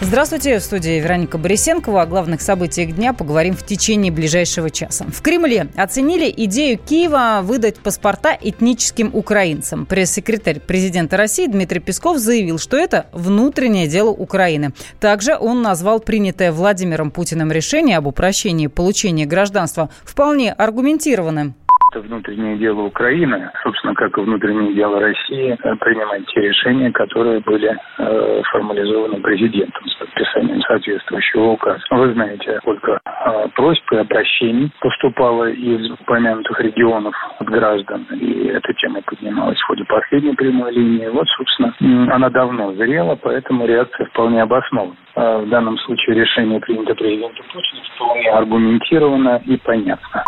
Здравствуйте, в студии Вероника Борисенкова. О главных событиях дня поговорим в течение ближайшего часа. В Кремле оценили идею Киева выдать паспорта этническим украинцам. Пресс-секретарь президента России Дмитрий Песков заявил, что это внутреннее дело Украины. Также он назвал принятое Владимиром Путиным решение об упрощении получения гражданства вполне аргументированным. Это внутреннее дело Украины, собственно, как и внутреннее дело России, э, принимать те решения, которые были э, формализованы президентом с подписанием соответствующего указа. Вы знаете, сколько э, просьб и обращений поступало из упомянутых регионов от граждан, и эта тема поднималась в ходе последней прямой линии. Вот, собственно, она давно зрела, поэтому реакция вполне обоснована. Э, в данном случае решение принято президентом Путиным вполне аргументировано и понятно.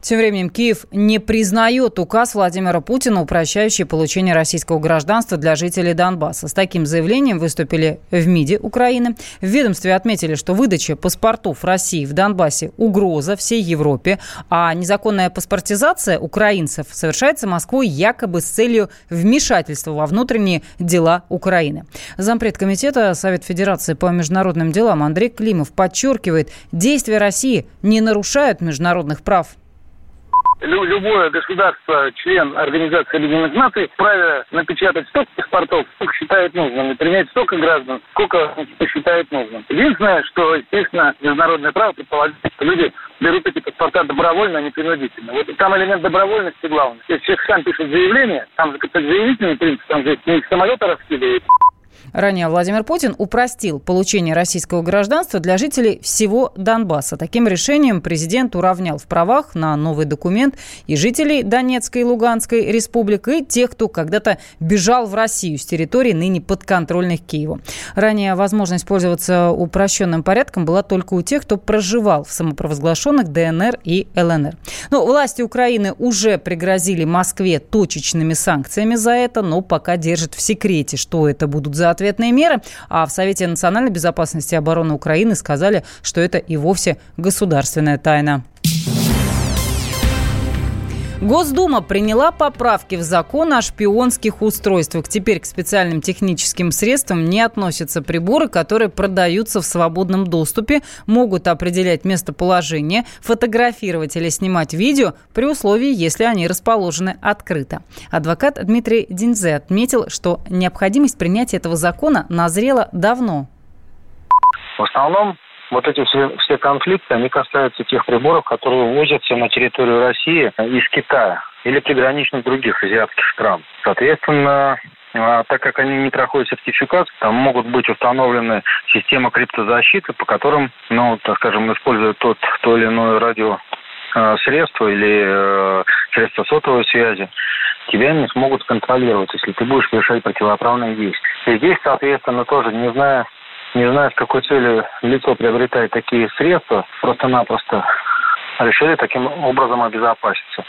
Тем временем Киев не признает указ Владимира Путина, упрощающий получение российского гражданства для жителей Донбасса. С таким заявлением выступили в МИДе Украины. В ведомстве отметили, что выдача паспортов России в Донбассе – угроза всей Европе, а незаконная паспортизация украинцев совершается Москвой якобы с целью вмешательства во внутренние дела Украины. Зампред комитета Совет Федерации по международным делам Андрей Климов подчеркивает, действия России не нарушают международных прав любое государство, член Организации Объединенных Наций, вправе напечатать столько паспортов, сколько считает нужным, и принять столько граждан, сколько посчитает нужным. Единственное, что, естественно, международное право предполагает, что люди берут эти паспорта добровольно, а не принудительно. Вот там элемент добровольности главный. Если человек сам пишет заявление, там же как-то заявительный принцип, там же не самолета раскидывает, Ранее Владимир Путин упростил получение российского гражданства для жителей всего Донбасса. Таким решением президент уравнял в правах на новый документ и жителей Донецкой и Луганской республик, и тех, кто когда-то бежал в Россию с территории ныне подконтрольных Киеву. Ранее возможность пользоваться упрощенным порядком была только у тех, кто проживал в самопровозглашенных ДНР и ЛНР. Но власти Украины уже пригрозили Москве точечными санкциями за это, но пока держат в секрете, что это будут за ответные меры. А в Совете национальной безопасности и обороны Украины сказали, что это и вовсе государственная тайна. Госдума приняла поправки в закон о шпионских устройствах. Теперь к специальным техническим средствам не относятся приборы, которые продаются в свободном доступе, могут определять местоположение, фотографировать или снимать видео при условии, если они расположены открыто. Адвокат Дмитрий Динзе отметил, что необходимость принятия этого закона назрела давно. В основном вот эти все, все конфликты, они касаются тех приборов, которые ввозятся на территорию России из Китая или приграничных других азиатских стран. Соответственно, а, так как они не проходят сертификацию, там могут быть установлены системы криптозащиты, по которым, ну, так скажем, используют тот, то или иное радио а, или э, средства сотовой связи, тебя не смогут контролировать, если ты будешь совершать противоправные действия. И здесь, соответственно, тоже не зная не знаю, с какой целью лицо приобретает такие средства, просто-напросто решили таким образом обезопаситься.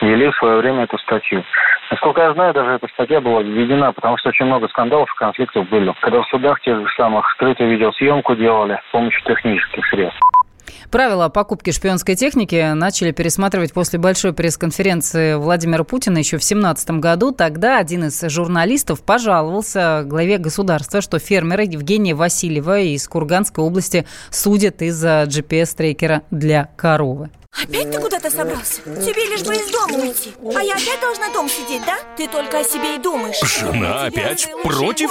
Ввели в свое время эту статью. Насколько я знаю, даже эта статья была введена, потому что очень много скандалов и конфликтов были. Когда в судах тех же самых скрытую видеосъемку делали с помощью технических средств. Правила покупки шпионской техники начали пересматривать после большой пресс-конференции Владимира Путина еще в 2017 году. Тогда один из журналистов пожаловался главе государства, что фермера Евгения Васильева из Курганской области судят из-за GPS-трекера для коровы. Опять ты куда-то собрался? Тебе лишь бы из дома уйти А я опять должна дома сидеть, да? Ты только о себе и думаешь Жена опять против?